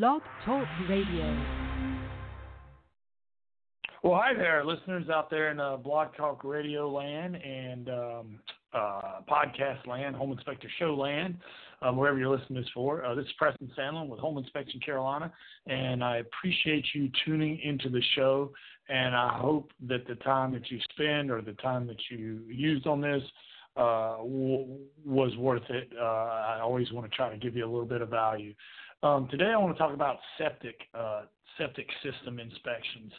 Blog Talk Radio. Well, hi there, listeners out there in uh, Blog Talk Radio land and um, uh, podcast land, Home Inspector Show land, um, wherever you're listening this for. Uh, this is Preston Sandlin with Home Inspection Carolina, and I appreciate you tuning into the show. And I hope that the time that you spend or the time that you used on this uh, w- was worth it. Uh, I always want to try to give you a little bit of value. Um, today, I want to talk about septic uh, septic system inspections.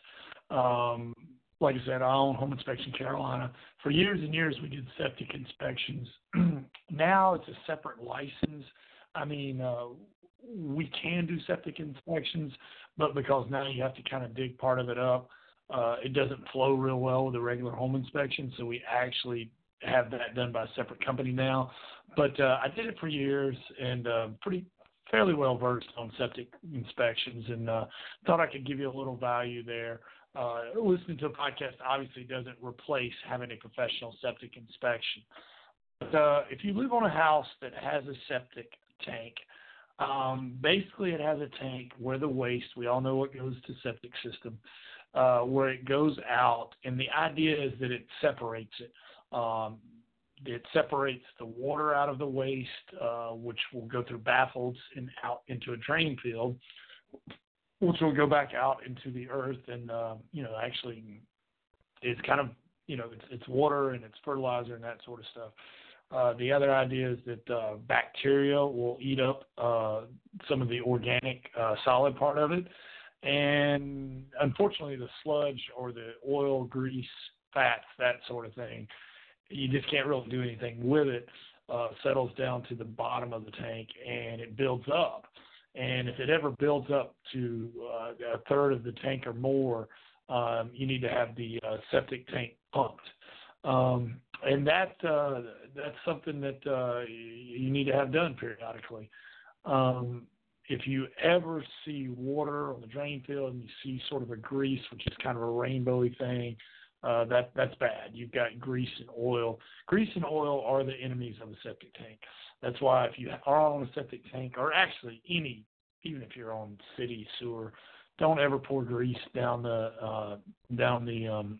Um, like I said, I own Home Inspection Carolina. For years and years, we did septic inspections. now it's a separate license. I mean, uh, we can do septic inspections, but because now you have to kind of dig part of it up, uh, it doesn't flow real well with a regular home inspection. So we actually have that done by a separate company now. But uh, I did it for years and uh, pretty fairly well versed on septic inspections, and uh, thought I could give you a little value there uh, listening to a podcast obviously doesn't replace having a professional septic inspection. But uh, if you live on a house that has a septic tank, um, basically it has a tank where the waste, we all know what goes to septic system, uh, where it goes out, and the idea is that it separates it. Um, it separates the water out of the waste, uh, which will go through baffles and out into a drain field which will go back out into the earth and uh, you know actually it's kind of you know it's, it's water and it's fertilizer and that sort of stuff. Uh, the other idea is that uh, bacteria will eat up uh, some of the organic uh, solid part of it, and unfortunately, the sludge or the oil, grease, fats, that sort of thing, you just can't really do anything with it. Uh, settles down to the bottom of the tank and it builds up. And if it ever builds up to uh, a third of the tank or more, um, you need to have the uh, septic tank pumped. Um, and that uh, that's something that uh, you need to have done periodically. Um, if you ever see water on the drain field and you see sort of a grease, which is kind of a rainbowy thing, uh, that that's bad. You've got grease and oil. Grease and oil are the enemies of a septic tank. That's why if you are on a septic tank, or actually any, even if you're on city sewer, don't ever pour grease down the uh, down the um,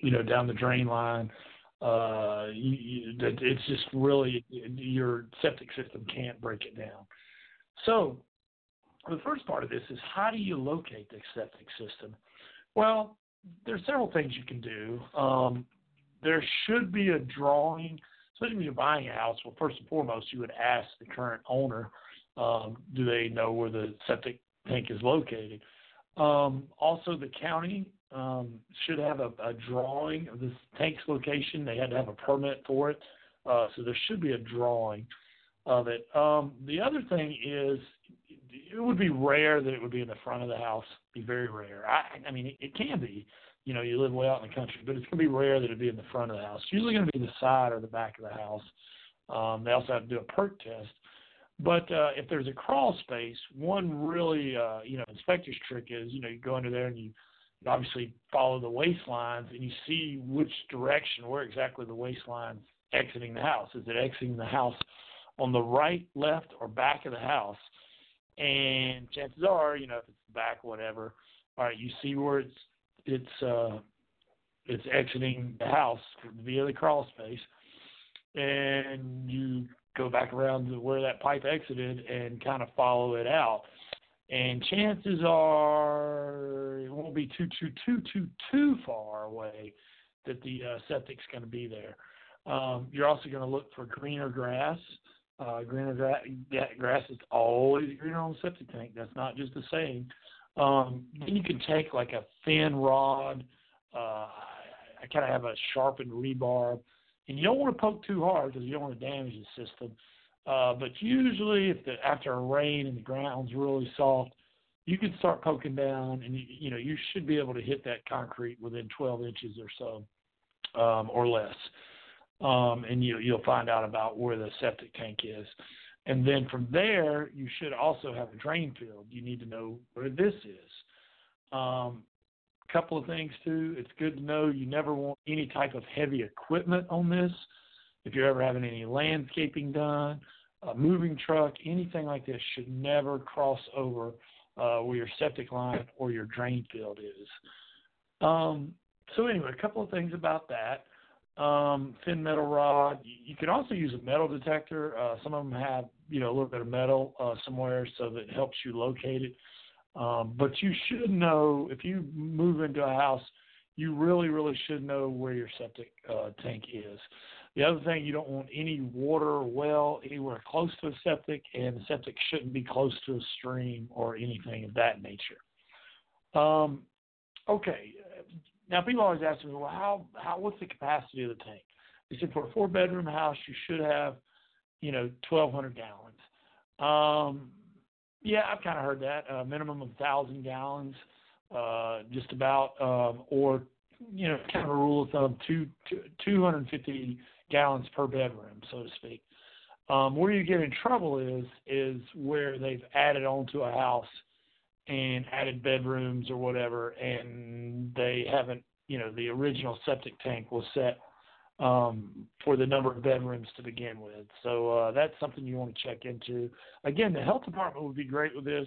you know down the drain line. Uh, you, you, it's just really your septic system can't break it down. So the first part of this is how do you locate the septic system? Well, there's several things you can do. Um, there should be a drawing especially when you're buying a house, well, first and foremost, you would ask the current owner, um, do they know where the septic tank is located? Um, also, the county um, should have a, a drawing of this tank's location. They had to have a permit for it, uh, so there should be a drawing of it. Um, the other thing is, it would be rare that it would be in the front of the house. Be very rare. I, I mean, it, it can be you know, you live way out in the country, but it's going to be rare that it'd be in the front of the house. It's usually going to be the side or the back of the house. Um, they also have to do a perk test. But uh, if there's a crawl space, one really, uh, you know, inspector's trick is, you know, you go under there and you obviously follow the waste lines and you see which direction, where exactly the waste line's exiting the house. Is it exiting the house on the right, left, or back of the house? And chances are, you know, if it's back, whatever, all right, you see where it's it's uh, it's exiting the house via the crawl space, and you go back around to where that pipe exited and kind of follow it out. And chances are it won't be too too too too too far away that the uh, septic's going to be there. Um, you're also going to look for greener grass. Uh, greener gra- grass is always greener on the septic tank. That's not just a saying. Um, then you can take like a thin rod. Uh, I kind of have a sharpened rebar, and you don't want to poke too hard because you don't want to damage the system. Uh, but usually, if the after a rain and the ground's really soft, you can start poking down, and you, you know you should be able to hit that concrete within 12 inches or so, um, or less. Um, and you, you'll find out about where the septic tank is. And then from there, you should also have a drain field. You need to know where this is. Um, couple of things too. It's good to know you never want any type of heavy equipment on this. If you're ever having any landscaping done, a moving truck, anything like this should never cross over uh, where your septic line or your drain field is. Um, so anyway, a couple of things about that. Um, thin metal rod. You can also use a metal detector. Uh, some of them have you know a little bit of metal uh, somewhere, so that helps you locate it. Um, but you should know if you move into a house, you really, really should know where your septic uh, tank is. The other thing, you don't want any water or well anywhere close to a septic, and the septic shouldn't be close to a stream or anything of that nature. Um, okay, now people always ask me, well, how, how, what's the capacity of the tank? They said for a four bedroom house, you should have, you know, 1,200 gallons. Um, yeah, I've kind of heard that. A minimum of 1,000 gallons, uh, just about, um, or, you know, kind of a rule of thumb, two, two, 250 gallons per bedroom, so to speak. Um, where you get in trouble is is where they've added onto a house and added bedrooms or whatever, and they haven't, you know, the original septic tank was set um, for the number of bedrooms to begin with. So uh, that's something you want to check into. Again, the health department would be great with this,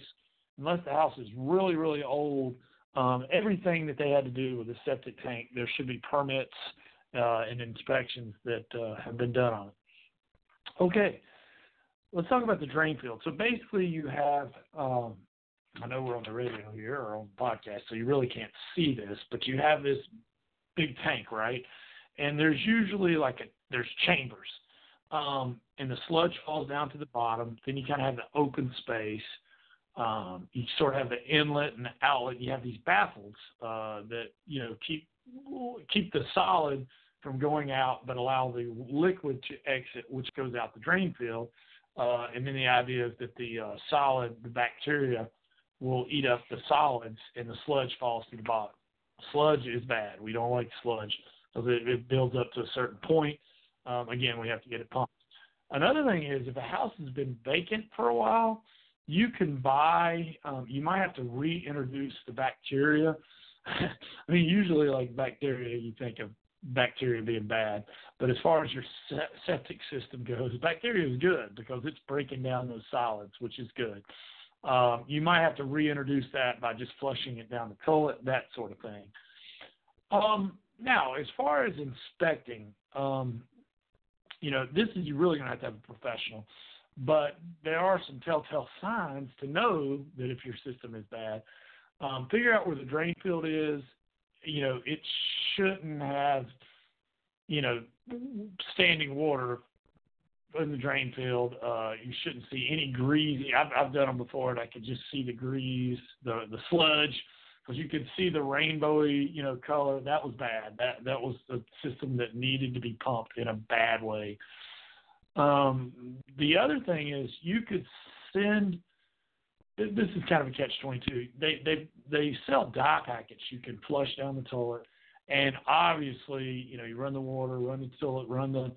unless the house is really, really old. Um, everything that they had to do with the septic tank, there should be permits uh, and inspections that uh, have been done on it. Okay, let's talk about the drain field. So basically, you have. Um, I know we're on the radio here or on the podcast, so you really can't see this, but you have this big tank, right? and there's usually like a there's chambers, um, and the sludge falls down to the bottom. Then you kind of have the open space. Um, you sort of have the inlet and the outlet. You have these baffles uh, that you know keep keep the solid from going out, but allow the liquid to exit, which goes out the drain field. Uh, and then the idea is that the uh, solid, the bacteria, will eat up the solids, and the sludge falls to the bottom. Sludge is bad. We don't like sludge because that it builds up to a certain point. Um, again, we have to get it pumped. Another thing is if a house has been vacant for a while, you can buy. Um, you might have to reintroduce the bacteria. I mean, usually like bacteria, you think of bacteria being bad, but as far as your septic system goes, bacteria is good because it's breaking down those solids, which is good. Um, you might have to reintroduce that by just flushing it down the toilet, that sort of thing. Um, now, as far as inspecting, um, you know, this is you're really going to have to have a professional. But there are some telltale signs to know that if your system is bad, um, figure out where the drain field is. You know, it shouldn't have, you know, standing water in the drain field. Uh, you shouldn't see any grease. I've, I've done them before, and I could just see the grease, the the sludge because you could see the rainbowy, you know, color. That was bad. That that was the system that needed to be pumped in a bad way. Um, the other thing is you could send. This is kind of a catch twenty two. They they they sell dye packets. You can flush down the toilet, and obviously, you know, you run the water, run the toilet, run the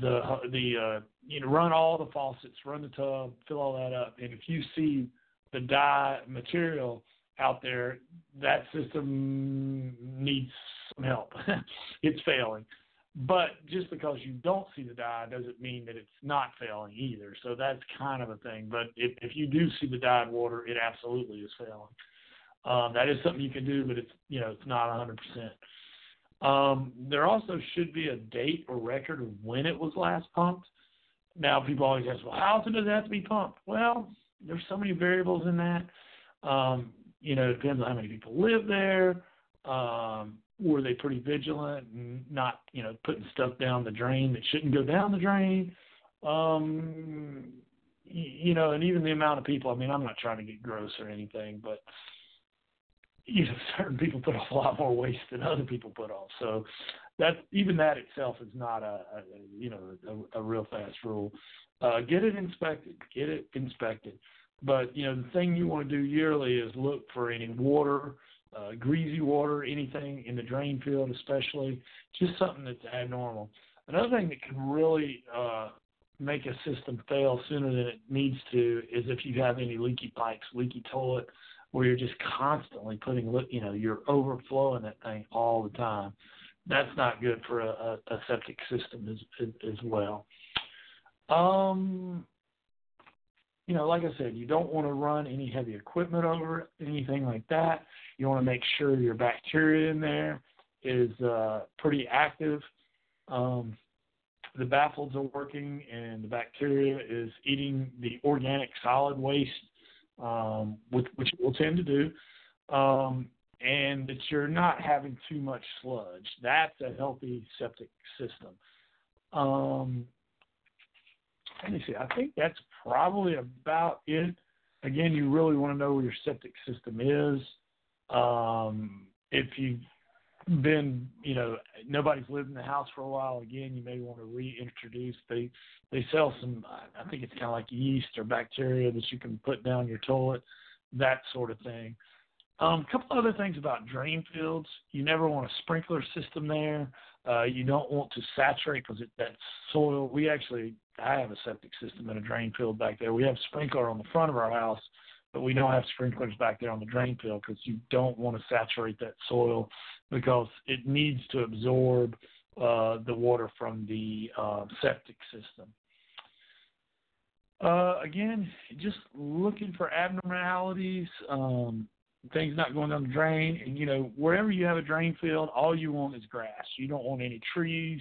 the the uh, you know run all the faucets, run the tub, fill all that up, and if you see the dye material out there, that system needs some help. it's failing. But just because you don't see the dye doesn't mean that it's not failing either. So that's kind of a thing. But if, if you do see the dyed water, it absolutely is failing. Um, that is something you can do, but it's you know it's not 100%. Um, there also should be a date or record of when it was last pumped. Now people always ask, well, how often does it have to be pumped? Well, there's so many variables in that. Um, you know, it depends on how many people live there. Um, were they pretty vigilant and not, you know, putting stuff down the drain that shouldn't go down the drain? Um, you know, and even the amount of people. I mean, I'm not trying to get gross or anything, but you know, certain people put off a lot more waste than other people put off. So that even that itself is not a, a you know a, a real fast rule. uh, get it inspected. Get it inspected. But you know, the thing you want to do yearly is look for any water, uh, greasy water, anything in the drain field, especially just something that's abnormal. Another thing that can really uh, make a system fail sooner than it needs to is if you have any leaky pipes, leaky toilet, where you're just constantly putting, you know, you're overflowing that thing all the time. That's not good for a, a, a septic system as, as well. Um, you know, like I said, you don't want to run any heavy equipment over anything like that. You want to make sure your bacteria in there is uh, pretty active. Um, the baffles are working and the bacteria is eating the organic solid waste, um, which, which it will tend to do, um, and that you're not having too much sludge. That's a healthy septic system. Um, let me see. I think that's probably about it. Again, you really want to know where your septic system is. Um, if you've been, you know, nobody's lived in the house for a while. Again, you may want to reintroduce. They they sell some. I think it's kind of like yeast or bacteria that you can put down your toilet, that sort of thing. Um, a couple other things about drain fields. You never want a sprinkler system there. Uh, you don't want to saturate because that soil. We actually, I have a septic system and a drain field back there. We have sprinkler on the front of our house, but we don't have sprinklers back there on the drain field because you don't want to saturate that soil because it needs to absorb uh, the water from the uh, septic system. Uh, again, just looking for abnormalities, um, things not going down the drain, and you know wherever you have a drain field, all you want is grass. You don't want any trees,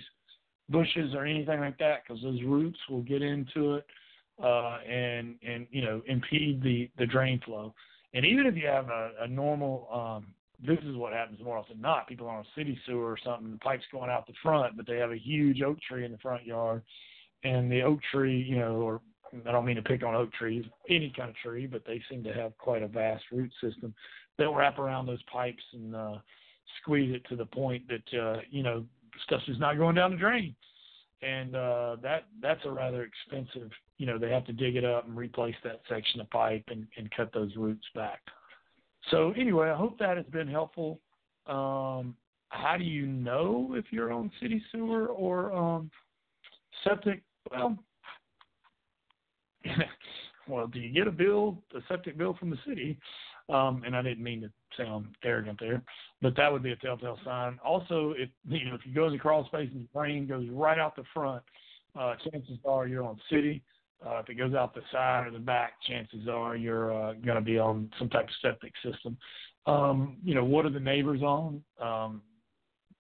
bushes, or anything like that because those roots will get into it uh, and and you know impede the the drain flow. And even if you have a, a normal um, this is what happens more often than not. People on a city sewer or something, pipe's going out the front, but they have a huge oak tree in the front yard, and the oak tree, you know, or I don't mean to pick on oak trees, any kind of tree, but they seem to have quite a vast root system. They'll wrap around those pipes and uh, squeeze it to the point that uh, you know stuff's just not going down the drain, and uh, that that's a rather expensive. You know, they have to dig it up and replace that section of pipe and, and cut those roots back. So anyway, I hope that has been helpful. Um, how do you know if you're on city sewer or um, septic? Well, well, do you get a bill, a septic bill from the city? Um, and I didn't mean to sound arrogant there, but that would be a telltale sign. Also, if you know if you go in the crawl space and your brain goes right out the front, uh, chances are you're on city. Uh, if it goes out the side or the back, chances are you're uh, going to be on some type of septic system. Um, you know, what are the neighbors on? Um,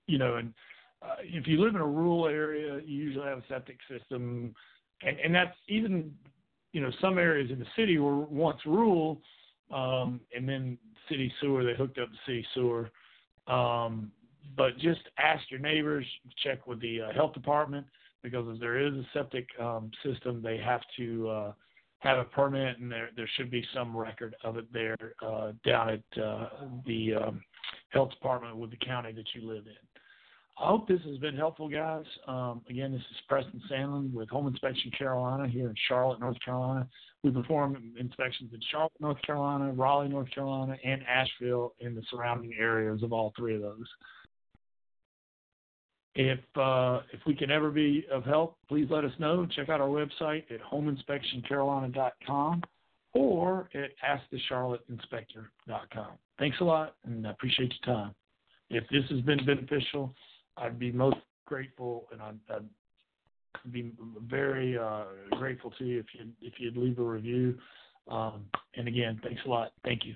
you know, and uh, if you live in a rural area, you usually have a septic system, and, and that's even, you know, some areas in the city were once rural, um, and then city sewer they hooked up the city sewer. Um, but just ask your neighbors, check with the uh, health department because if there is a septic um, system, they have to uh, have a permit, and there there should be some record of it there uh, down at uh, the um, health department with the county that you live in. I hope this has been helpful, guys. Um, again, this is Preston Sandlin with Home Inspection Carolina here in Charlotte, North Carolina. We perform inspections in Charlotte, North Carolina, Raleigh, North Carolina, and Asheville in the surrounding areas of all three of those. If uh, if we can ever be of help, please let us know. Check out our website at homeinspectioncarolina.com or at askthecharlotteinspector.com. Thanks a lot, and I appreciate your time. If this has been beneficial, I'd be most grateful, and I'd, I'd be very uh, grateful to you if you if you'd leave a review. Um, and again, thanks a lot. Thank you.